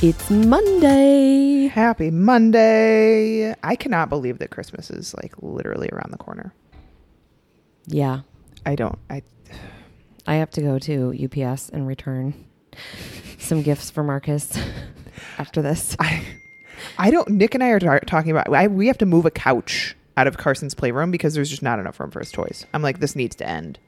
It's Monday. Happy Monday. I cannot believe that Christmas is like literally around the corner. Yeah. I don't. I I have to go to UPS and return some gifts for Marcus after this. I I don't Nick and I are tar- talking about I, we have to move a couch out of Carson's playroom because there's just not enough room for his toys. I'm like this needs to end.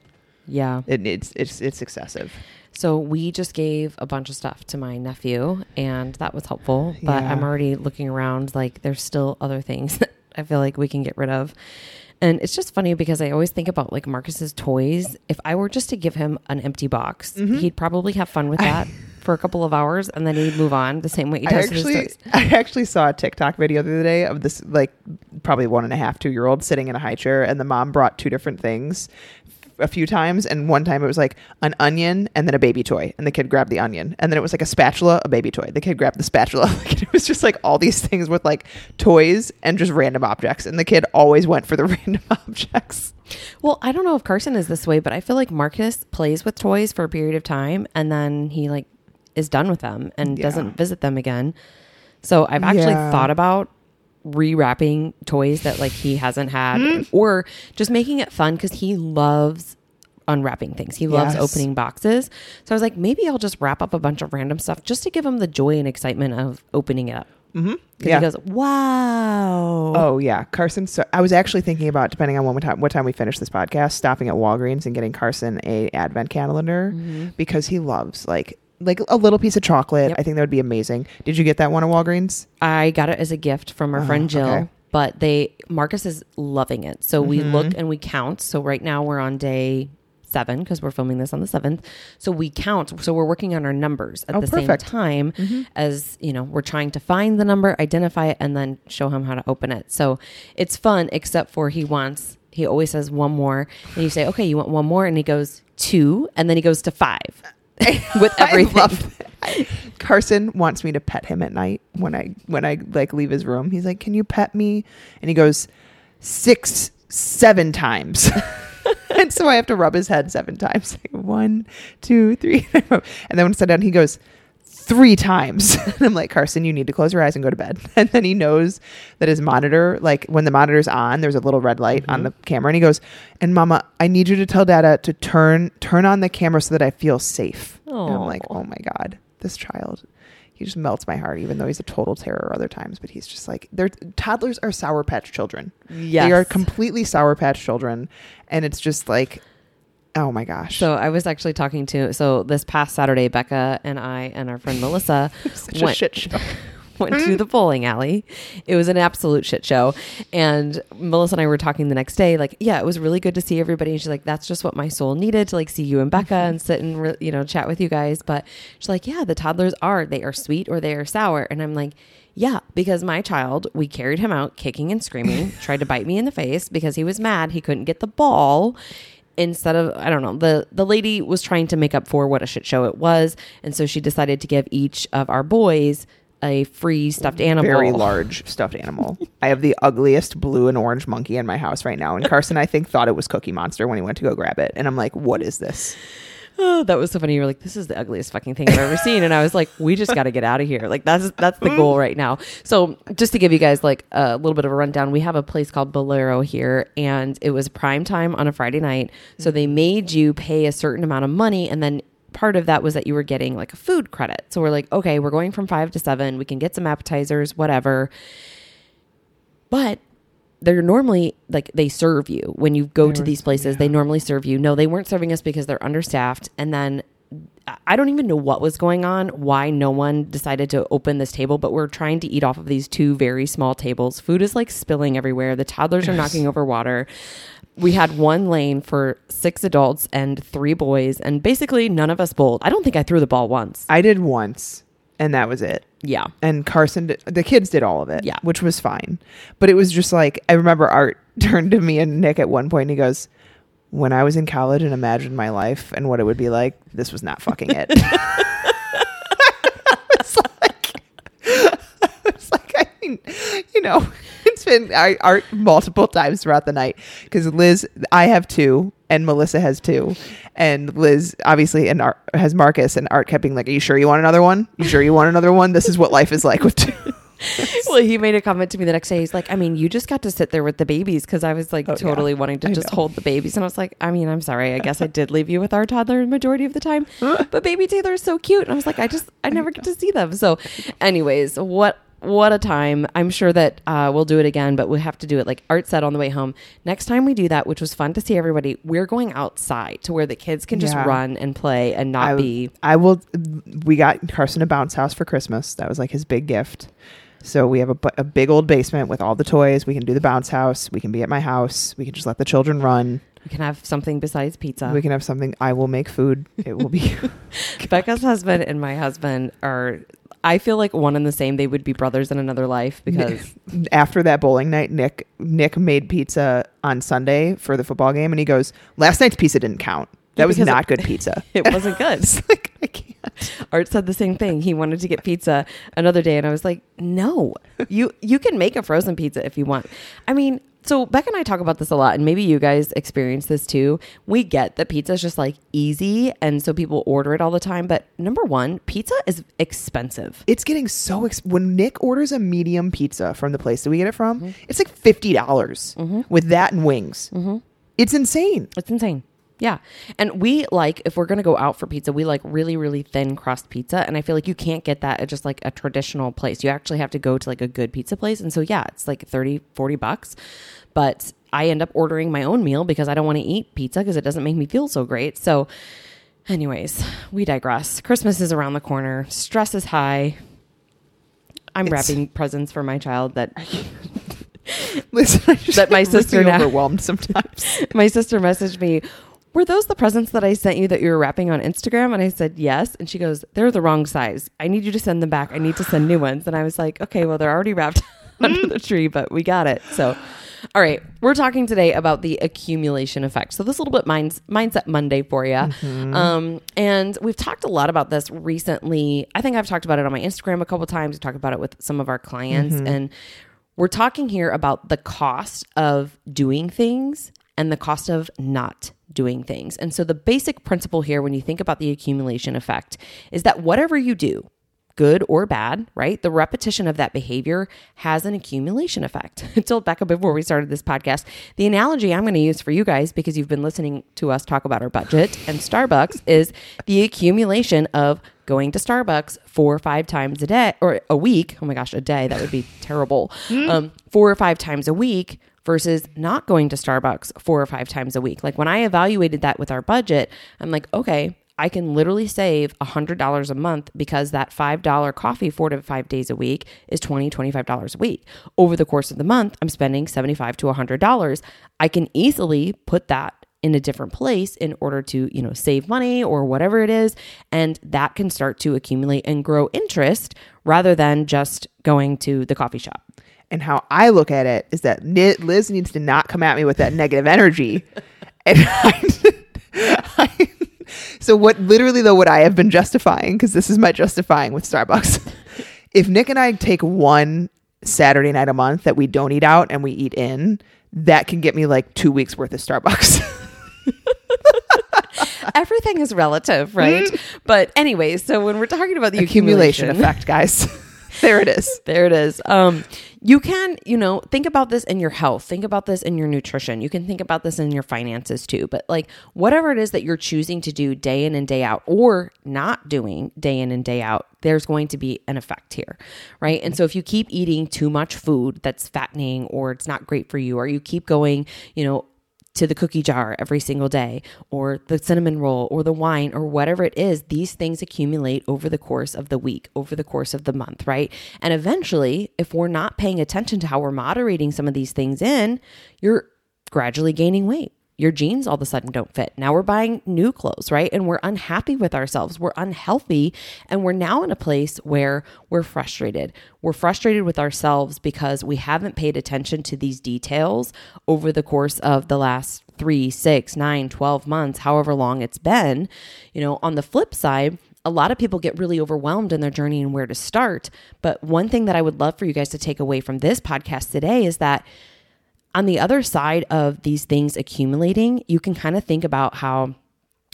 Yeah. It needs it's it's excessive. So we just gave a bunch of stuff to my nephew and that was helpful, but Yeah. I'm already looking around like there's still other things that I feel like we can get rid of. And it's just funny because I always think about like Marcus's toys. If I were just to give him an empty box, Mm-hmm. he'd probably have fun with that for a couple of hours and then he'd move on the same way he does his actually. I actually saw a TikTok video the other day of this like probably one and a half, two year old sitting in a high chair and the mom brought two different things a few times and one time it was like an onion and then a baby toy and the kid grabbed the onion and then it was like a spatula a baby toy the kid grabbed the spatula like, it was just like all these things with like toys and just random objects and the kid always went for the random objects Well, I don't know if Carson is this way, but I feel like Marcus plays with toys for a period of time and then he like is done with them and Yeah. doesn't visit them again. So I've actually Yeah. thought about rewrapping toys that like he hasn't had or just making it fun cuz he loves unwrapping things. He loves Yes. opening boxes. So I was like maybe I'll just wrap up a bunch of random stuff just to give him the joy and excitement of opening it up. mm-hmm. Cuz he goes, "Wow." Oh yeah, Carson. So I was actually thinking about depending on what time what time we finish this podcast, stopping at Walgreens and getting Carson a advent calendar because he loves like like a little piece of chocolate. Yep. I think that would be amazing. Did you get that one at Walgreens? I got it as a gift from our Oh, friend Jill, okay. but they Marcus is loving it. So we Mm-hmm. look and we count. So right now we're on day seven because we're filming this on the seventh. So we count. So we're working on our numbers at Oh, the perfect. same time as you know we're trying to find the number, identify it, and then show him how to open it. So it's fun, except for he wants. He always says one more, and you say, "Okay, you want one more," and he goes two, and then he goes to five with everything. I love. Carson wants me to pet him at night when I when I like leave his room. He's like, "Can you pet me?" And he goes six, seven times. and so I have to rub his head seven times. Like, One, two, three, and then when it's done, he goes three times. And I'm like, Carson, you need to close your eyes and go to bed. And then he knows that his monitor, like when the monitor's on, there's a little red light on mm-hmm. the camera, and he goes, "And Mama, I need you to tell Dada to turn turn on the camera so that I feel safe." And I'm like, "Oh my god, this child." He just melts my heart, even though he's a total terror other times. But he's just like, they're toddlers are sour patch children. Yes. They are completely sour patch children. And it's just like, oh my gosh. So I was actually talking to so this past Saturday, Becca and I and our friend Melissa such went, a shit show. went to the bowling alley. It was an absolute shit show. And Melissa and I were talking the next day, like, yeah, it was really good to see everybody. And she's like, that's just what my soul needed to like see you and Becca mm-hmm. and sit and re- you know chat with you guys. But she's like, yeah, the toddlers are they are sweet or they are sour. And I'm like. Yeah, because my child, we carried him out kicking and screaming, tried to bite me in the face because he was mad he couldn't get the ball instead of I don't know the the lady was trying to make up for what a shit show it was, and so she decided to give each of our boys a free stuffed animal. Very large stuffed animal. I have the ugliest blue and orange monkey in my house right now. And Carson, I think, thought it was Cookie Monster when he went to go grab it. And I'm like, what is this? Oh, that was so funny. You were like, "This is the ugliest fucking thing I've ever seen," and I was like, "We just got to get out of here." Like that's that's the goal right now. So just to give you guys like a little bit of a rundown, we have a place called Bowlero here, and it was prime time on a Friday night. So they made you pay a certain amount of money, and then part of that was that you were getting like a food credit. So we're like, okay, we're going from five to seven. We can get some appetizers, whatever. But they're normally like they serve you when you go to these places. They normally serve you. No, they weren't serving us because they're understaffed. And then I don't even know what was going on, why no one decided to open this table, but we're trying to eat off of these two very small tables. Food is like spilling everywhere. The toddlers are knocking over water. We had one lane for six adults and three boys, and basically none of us bowled. I don't think I threw the ball once. I did once, and that was it. Yeah. And Carson, did, the kids did all of it, Yeah. which was fine. But it was just like I remember Art turned to me and Nick at one point, and he goes, "When I was in college and imagined my life and what it would be like, this was not fucking it." it's like, it's like I mean, you know, it's been I, Art multiple times throughout the night because Liz, I have two. And Melissa has two, and Liz obviously and Art has Marcus, and Art kept being like, "Are you sure you want another one? You sure you want another one? This is what life is like with two. well, he made a comment to me the next day. He's like, I mean, you just got to sit there with the babies because I was like Oh, yeah. totally wanting to I just know. hold the babies. And I was like, I mean, I'm sorry. I guess I did leave you with our toddler the majority of the time. but baby Taylor is so cute. And I was like, I just, I never get to see them. So, anyways, what. What a time. I'm sure that uh, we'll do it again, but we have to do it like Art said on the way home. Next time we do that, which was fun to see everybody, we're going outside to where the kids can just Yeah. run and play and not I, be. I will. We got Carson a bounce house for Christmas. That was like his big gift. So we have a, bu- a big old basement with all the toys. We can do the bounce house. We can be at my house. We can just let the children run. We can have something besides pizza. We can have something. I will make food. It will be. Becca's husband and my husband are I feel like one and the same. They would be brothers in another life because After that bowling night, Nick Nick made pizza on Sunday for the football game, and he goes, "Last night's pizza didn't count. That was not it- good pizza. it wasn't good. It's like I can't. Art said the same thing. He wanted to get pizza another day and I was like, "No. You you can make a frozen pizza if you want." I mean, so Becca and I talk about this a lot and maybe you guys experience this too. We get that pizza is just like easy and so people order it all the time, but number 1, pizza is expensive. It's getting so ex- when Nick orders a medium pizza from the place that we get it from, mm-hmm. it's like fifty dollars mm-hmm. with that and wings. Mm-hmm. It's insane. It's insane. Yeah. And we like, if we're going to go out for pizza, we like really, really thin crust pizza. And I feel like you can't get that at just like a traditional place. You actually have to go to like a good pizza place. And so, yeah, it's like 30, 40 bucks. But I end up ordering my own meal because I don't want to eat pizza because it doesn't make me feel so great. So, anyways, we digress. Christmas is around the corner, stress is high. I'm It's- wrapping presents for my child that Listen, I just That my get really sister now- overwhelmed sometimes. my sister messaged me, Were those the presents that I sent you that you were wrapping on Instagram? And I said, Yes. And she goes, They're the wrong size. I need you to send them back. I need to send new ones. And I was like, Okay, well, they're already wrapped under the tree, but we got it. So, all right, we're talking today about the accumulation effect. So, this little bit minds, mindset Monday for you. Um, and we've talked a lot about this recently. I think I've talked about it on my Instagram a couple times. We've talked about it with some of our clients. And we're talking here about the cost of doing things and the cost of not doing things. And so the basic principle here when you think about the accumulation effect is that whatever you do, good or bad, right? The repetition of that behavior has an accumulation effect. I told Becca before we started this podcast, the analogy I'm going to use for you guys because you've been listening to us talk about our budget and Starbucks is the accumulation of going to Starbucks four or five times a day or a week. Oh my gosh, a day. That would be terrible. Um, four or five times a week versus not going to Starbucks four or five times a week. Like when I evaluated that with our budget, I'm like, okay, I can literally save $100 a month because that $5 coffee four to five days a week is $20, $25 a week. Over the course of the month, I'm spending 75 to $100. I can easily put that in a different place in order to, you know, save money or whatever it is. And that can start to accumulate and grow interest rather than just going to the coffee shop. And how I look at it is that Liz needs to not come at me with that negative energy. And I, I- so what literally though what I have been justifying because this is my justifying with Starbucks. if Nick and I take one Saturday night a month that we don't eat out and we eat in, that can get me like 2 weeks worth of Starbucks. Everything is relative, right? Mm. but anyways, so when we're talking about the Accumulation accumulation, effect, guys. There it is. There it is. Um, you can, you know, think about this in your health. Think about this in your nutrition. You can think about this in your finances too. But like whatever it is that you're choosing to do day in and day out or not doing day in and day out, there's going to be an effect here, right? And so if you keep eating too much food that's fattening or it's not great for you, or you keep going, you know, to the cookie jar every single day, or the cinnamon roll, or the wine, or whatever it is, these things accumulate over the course of the week, over the course of the month, right? And eventually, if we're not paying attention to how we're moderating some of these things in, you're gradually gaining weight your jeans all of a sudden don't fit. Now we're buying new clothes, right? And we're unhappy with ourselves. We're unhealthy. And we're now in a place where we're frustrated. We're frustrated with ourselves because we haven't paid attention to these details over the course of the last three, six, nine, 12 months, however long it's been. You know, on the flip side, a lot of people get really overwhelmed in their journey and where to start. But one thing that I would love for you guys to take away from this podcast today is that on the other side of these things accumulating, you can kind of think about how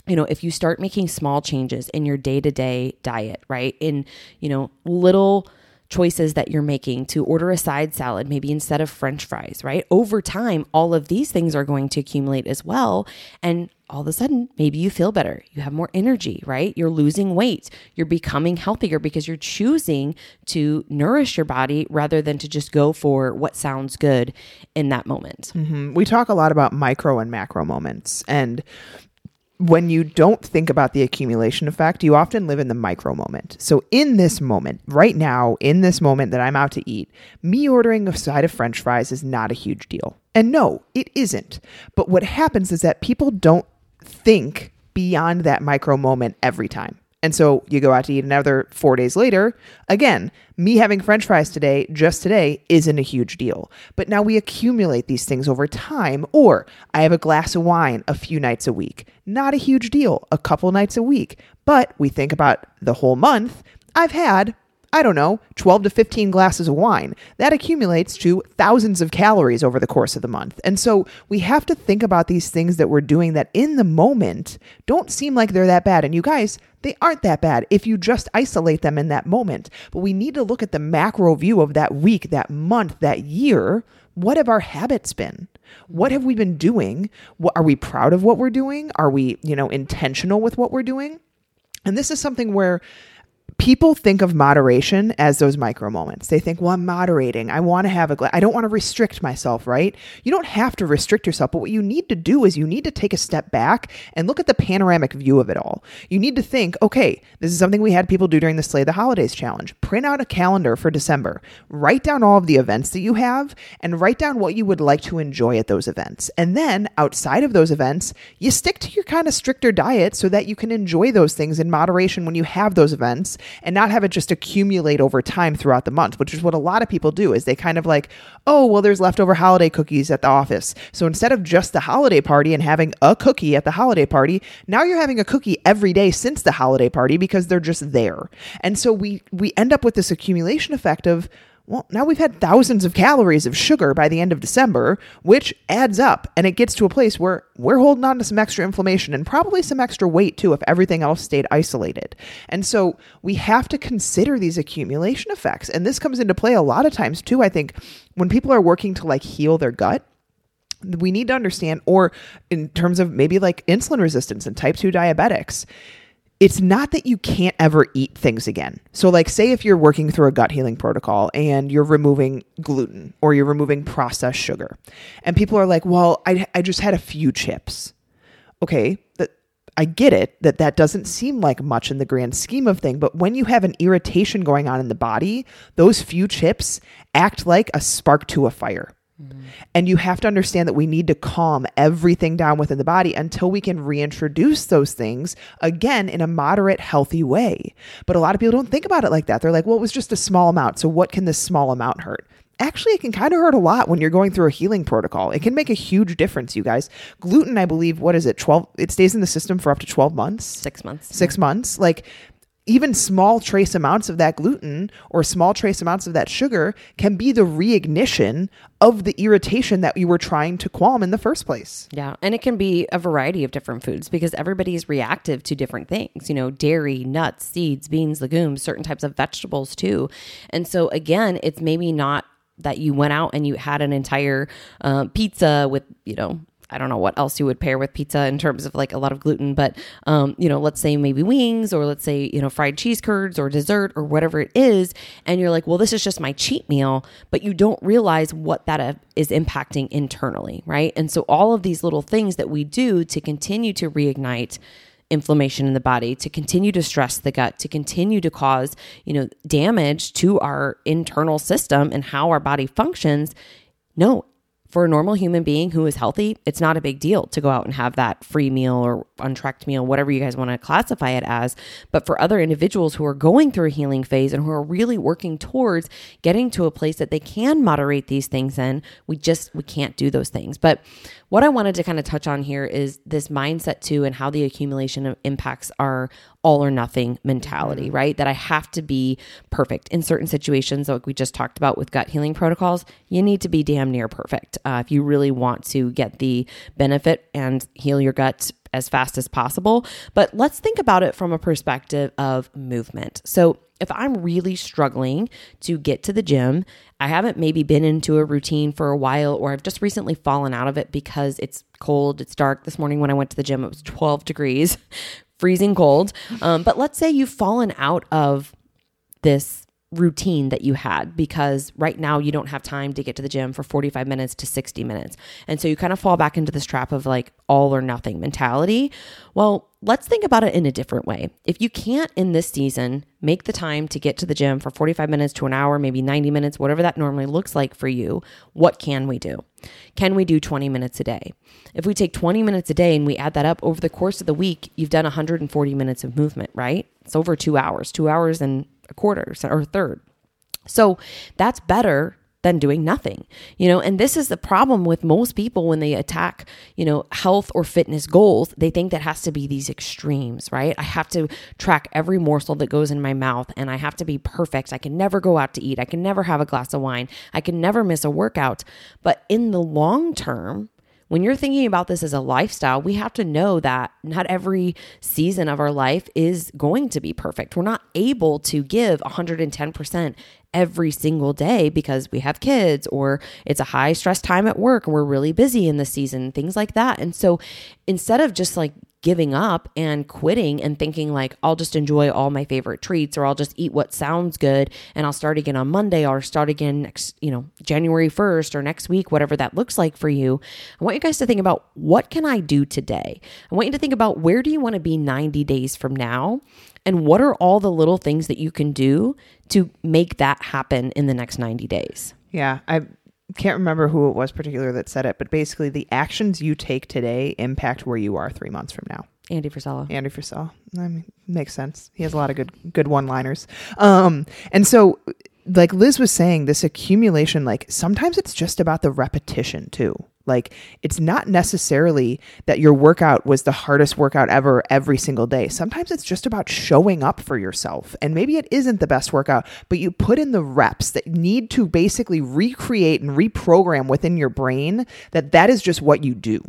you know, if you start making small changes in your day to day diet, right? In, you know, little choices that you're making to order a side salad, maybe instead of french fries, right? Over time, all of these things are going to accumulate as well. And all of a sudden, maybe you feel better. You have more energy, right? You're losing weight. You're becoming healthier because you're choosing to nourish your body rather than to just go for what sounds good in that moment. Mm-hmm. We talk a lot about micro and macro moments. And when you don't think about the accumulation effect, you often live in the micro moment. So, in this moment, right now, in this moment that I'm out to eat, me ordering a side of french fries is not a huge deal. And no, it isn't. But what happens is that people don't think beyond that micro moment every time. And so you go out to eat another four days later. Again, me having french fries today, just today, isn't a huge deal. But now we accumulate these things over time. Or I have a glass of wine a few nights a week. Not a huge deal, a couple nights a week. But we think about the whole month. I've had I don't know, 12 to 15 glasses of wine. That accumulates to thousands of calories over the course of the month. And so we have to think about these things that we're doing that in the moment don't seem like they're that bad. And you guys, they aren't that bad if you just isolate them in that moment. But we need to look at the macro view of that week, that month, that year. What have our habits been? What have we been doing? What, are we proud of what we're doing? Are we, you know, intentional with what we're doing? And this is something where people think of moderation as those micro moments. They think, well, I'm moderating. I want to have a glass. I don't want to restrict myself, right? You don't have to restrict yourself, but what you need to do is you need to take a step back and look at the panoramic view of it all. You need to think, okay, this is something we had people do during the Slay the Holidays challenge. Print out a calendar for December. Write down all of the events that you have and write down what you would like to enjoy at those events. And then outside of those events, you stick to your kind of stricter diet so that you can enjoy those things in moderation when you have those events and not have it just accumulate over time throughout the month, which is what a lot of people do is they kind of like, oh, well, there's leftover holiday cookies at the office. So instead of just the holiday party and having a cookie at the holiday party, now you're having a cookie every day since the holiday party because they're just there. And so we we end up with this accumulation effect of well, now we've had thousands of calories of sugar by the end of December, which adds up and it gets to a place where we're holding on to some extra inflammation and probably some extra weight too if everything else stayed isolated. And so we have to consider these accumulation effects. And this comes into play a lot of times too, I think, when people are working to like heal their gut we need to understand, or in terms of maybe like insulin resistance and type 2 diabetics, it's not that you can't ever eat things again. So, like, say if you're working through a gut healing protocol and you're removing gluten or you're removing processed sugar, and people are like, well, I, I just had a few chips. Okay, that, I get it that that doesn't seem like much in the grand scheme of thing, but when you have an irritation going on in the body, those few chips act like a spark to a fire. Mm-hmm. And you have to understand that we need to calm everything down within the body until we can reintroduce those things again in a moderate, healthy way. But a lot of people don't think about it like that. They're like, well, it was just a small amount. So what can this small amount hurt? Actually, it can kind of hurt a lot when you're going through a healing protocol. It can make a huge difference, you guys. Gluten, I believe, what is it? 12, it stays in the system for up to 12 months. Six months. Six months. Like, even small trace amounts of that gluten or small trace amounts of that sugar can be the reignition of the irritation that you were trying to qualm in the first place. Yeah. And it can be a variety of different foods because everybody is reactive to different things, you know, dairy, nuts, seeds, beans, legumes, certain types of vegetables too. And so, again, it's maybe not that you went out and you had an entire uh, pizza with, you know, I don't know what else you would pair with pizza in terms of like a lot of gluten, but um, you know, let's say maybe wings or let's say, you know, fried cheese curds or dessert or whatever it is. And you're like, well, this is just my cheat meal, but you don't realize what that uh, impacting internally, right? And so all of these little things that we do to continue to reignite inflammation in the body to continue to stress the gut to continue to cause you know damage to our internal system and how our body functions no for a normal human being who is healthy, it's not a big deal to go out and have that free meal or untracked meal, whatever you guys want to classify it as. But for other individuals who are going through a healing phase and who are really working towards getting to a place that they can moderate these things in, we just we can't do those things. But what I wanted to kind of touch on here is this mindset too and how the accumulation of impacts our all or nothing mentality, mm-hmm. right? That I have to be perfect in certain situations, like we just talked about with gut healing protocols. You need to be damn near perfect uh, if you really want to get the benefit and heal your gut as fast as possible. But let's think about it from a perspective of movement. So, if I'm really struggling to get to the gym, I haven't maybe been into a routine for a while, or I've just recently fallen out of it because it's cold, it's dark. This morning when I went to the gym, it was 12 degrees, freezing cold. Um, but let's say you've fallen out of this routine that you had because right now you don't have time to get to the gym for 45 minutes to 60 minutes. And so you kind of fall back into this trap of like all or nothing mentality. Well, let's think about it in a different way. If you can't in this season make the time to get to the gym for 45 minutes to an hour, maybe 90 minutes, whatever that normally looks like for you, what can we do? Can we do 20 minutes a day? If we take 20 minutes a day and we add that up over the course of the week, you've done 140 minutes of movement, right? It's over two hours, two hours and a quarter or a third. So that's better than doing nothing, you know, and this is the problem with most people when they attack, you know, health or fitness goals. They think that has to be these extremes, right? I have to track every morsel that goes in my mouth and I have to be perfect. I can never go out to eat. I can never have a glass of wine. I can never miss a workout. But in the long term, when you're thinking about this as a lifestyle, we have to know that not every season of our life is going to be perfect. We're not able to give 110% every single day because we have kids or it's a high stress time at work and we're really busy in the season, things like that. And so instead of just like giving up and quitting and thinking like I'll just enjoy all my favorite treats or I'll just eat what sounds good and I'll start again on Monday or start again next, you know, January 1st or next week, whatever that looks like for you. I want you guys to think about what can I do today? I want you to think about where do you want to be 90 days from now? And what are all the little things that you can do to make that happen in the next 90 days? Yeah, I can't remember who it was particular that said it, but basically the actions you take today impact where you are three months from now. Andy Frisella. Andy Frisella. I mean, makes sense. He has a lot of good good one liners. Um, and so like Liz was saying, this accumulation, like sometimes it's just about the repetition too. Like it's not necessarily that your workout was the hardest workout ever every single day. Sometimes it's just about showing up for yourself. And maybe it isn't the best workout, but you put in the reps that need to basically recreate and reprogram within your brain that that is just what you do.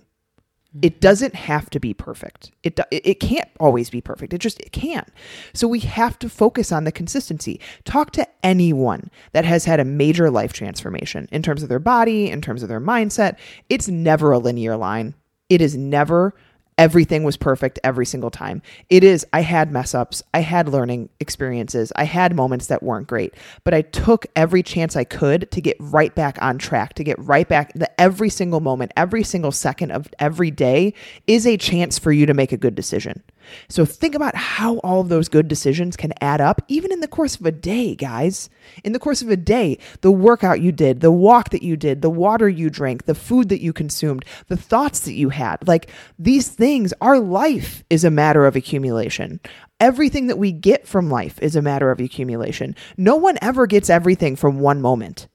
Mm-hmm. It doesn't have to be perfect. It it can't always be perfect. It just it can't. So we have to focus on the consistency. Talk to anyone that has had a major life transformation in terms of their body, in terms of their mindset. It's never a linear line. It is never everything was perfect every single time. It is, I had mess ups, I had learning experiences, I had moments that weren't great, but I took every chance I could to get right back on track, to get right back. The, every single moment, every single second of every day is a chance for you to make a good decision. So think about how all of those good decisions can add up, even in the course of a day, guys. In the course of a day, the workout you did, the walk that you did, the water you drank, the food that you consumed, the thoughts that you had like these things, our life is a matter of accumulation. Everything that we get from life is a matter of accumulation. No one ever gets everything from one moment.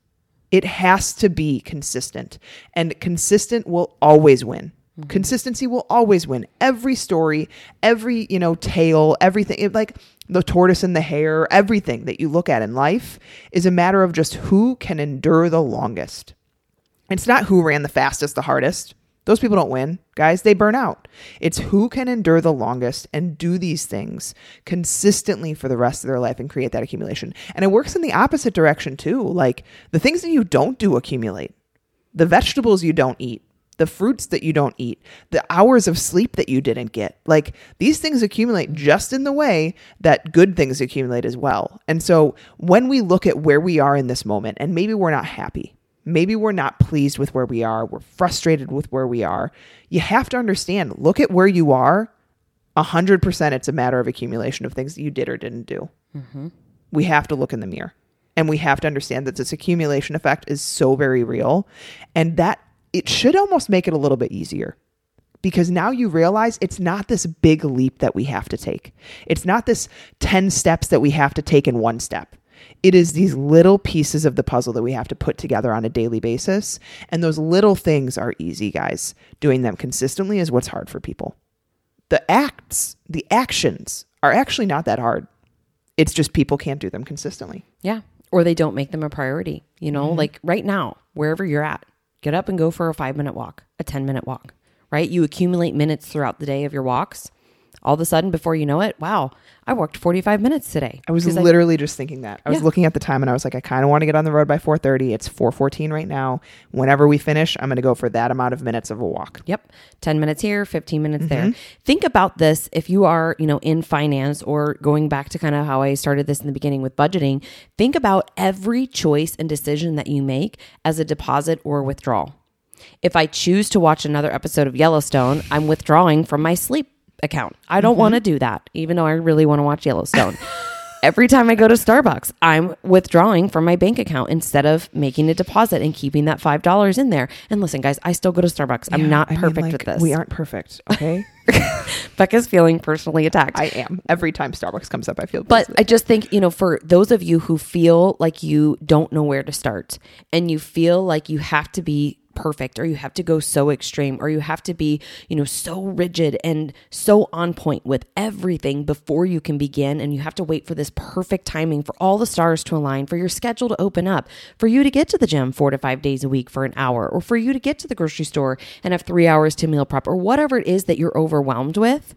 It has to be consistent, and consistent will always win. Mm-hmm. Consistency will always win. Every story, every, you know, tale, everything, it, like the tortoise and the hare, everything that you look at in life is a matter of just who can endure the longest. It's not who ran the fastest, the hardest. Those people don't win, guys. They burn out. It's who can endure the longest and do these things consistently for the rest of their life and create that accumulation. And it works in the opposite direction too. Like the things that you don't do accumulate, the vegetables you don't eat, the fruits that you don't eat, the hours of sleep that you didn't get. Like these things accumulate just in the way that good things accumulate as well. And so when we look at where we are in this moment, and maybe we're not happy, maybe we're not pleased with where we are, we're frustrated with where we are, you have to understand look at where you are. 100% it's a matter of accumulation of things that you did or didn't do. Mm-hmm. We have to look in the mirror and we have to understand that this accumulation effect is so very real and that it should almost make it a little bit easier because now you realize it's not this big leap that we have to take. It's not this 10 steps that we have to take in one step. It is these little pieces of the puzzle that we have to put together on a daily basis. And those little things are easy, guys. Doing them consistently is what's hard for people. The acts, the actions are actually not that hard. It's just people can't do them consistently. Yeah. Or they don't make them a priority. You know, mm-hmm. like right now, wherever you're at, get up and go for a five minute walk, a 10 minute walk, right? You accumulate minutes throughout the day of your walks. All of a sudden, before you know it, wow, I walked 45 minutes today. I was literally just thinking that. I was Yeah. looking at the time and I was like, I kind of want to get on the road by 4:30. It's 4:14 right now. Whenever we finish, I'm going to go for that amount of minutes of a walk. Yep. 10 minutes here, 15 minutes there. Mm-hmm. Think about this if you are, you know, in finance or going back to kind of how I started this in the beginning with budgeting. Think about every choice and decision that you make as a deposit or withdrawal. If I choose to watch another episode of Yellowstone, I'm withdrawing from my sleep account. I don't want to mm-hmm. do that, even though I really want to watch Yellowstone. Every time I go to Starbucks, I'm withdrawing from my bank account instead of making a deposit and keeping that $5 in there. And listen, guys, I still go to Starbucks. I'm not I mean, perfect like, with this. We aren't perfect, okay? Becca's feeling personally attacked. I am. Every time Starbucks comes up, I feel but. I just think, you know, for those of you who feel like you don't know where to start and you feel like you have to be perfect or you have to go so extreme or you have to be, you know, so rigid and so on point with everything before you can begin and you have to wait for this perfect timing for all the stars to align, for your schedule to open up, for you to get to the gym 4 to 5 days a week for an hour or for you to get to the grocery store and have 3 hours to meal prep or whatever it is that you're overwhelmed with.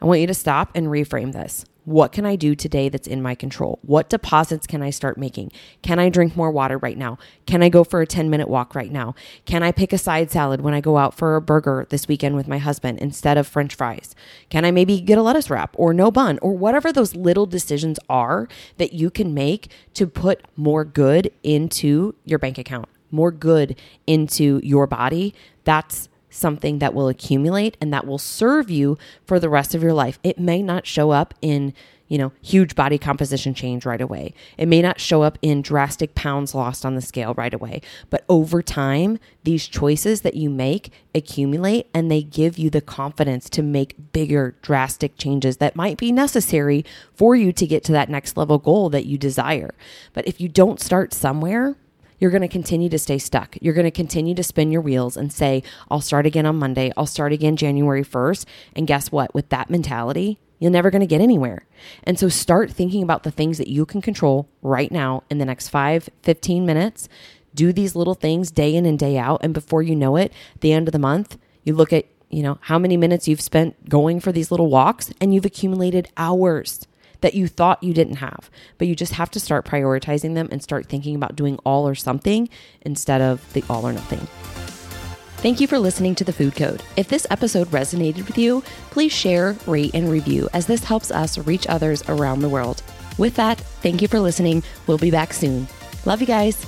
I want you to stop and reframe this. What can I do today that's in my control? What deposits can I start making? Can I drink more water right now? Can I go for a 10 minute walk right now? Can I pick a side salad when I go out for a burger this weekend with my husband instead of french fries? Can I maybe get a lettuce wrap or no bun or whatever those little decisions are that you can make to put more good into your bank account, more good into your body? That's something that will accumulate and that will serve you for the rest of your life. It may not show up in, you know, huge body composition change right away. It may not show up in drastic pounds lost on the scale right away. But over time, these choices that you make accumulate and they give you the confidence to make bigger, drastic changes that might be necessary for you to get to that next level goal that you desire. But if you don't start somewhere, you're going to continue to stay stuck. You're going to continue to spin your wheels and say, I'll start again on Monday. I'll start again January 1st. And guess what? With that mentality, you're never going to get anywhere. And so start thinking about the things that you can control right now in the next five, 15 minutes. Do these little things day in and day out. And before you know it, the end of the month, you look at, you know, how many minutes you've spent going for these little walks and you've accumulated hours that you thought you didn't have. But you just have to start prioritizing them and start thinking about doing all or something instead of the all or nothing. Thank you for listening to The Food Code. If this episode resonated with you, please share, rate, and review as this helps us reach others around the world. With that, thank you for listening. We'll be back soon. Love you guys.